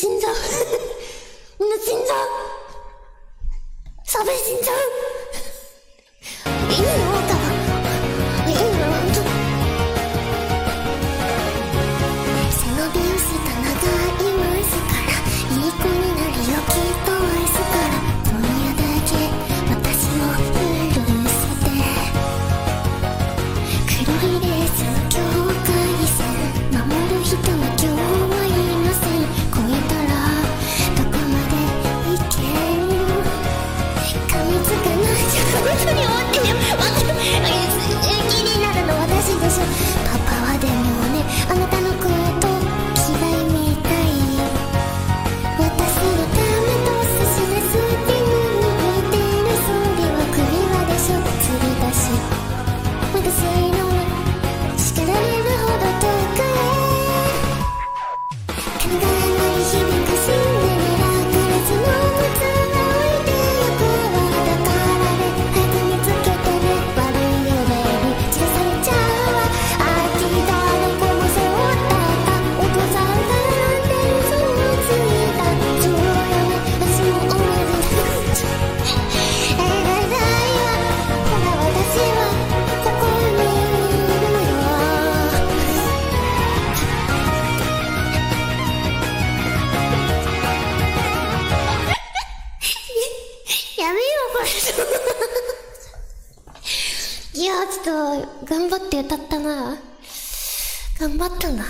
荆州你的荆州啥背景別に終わってよ。いやー、ちょっと、頑張って歌ったな。頑張ったな。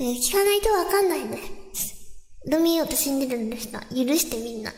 え、聞かないとわかんないね。ルミオと死んでるんでした。許してみんな。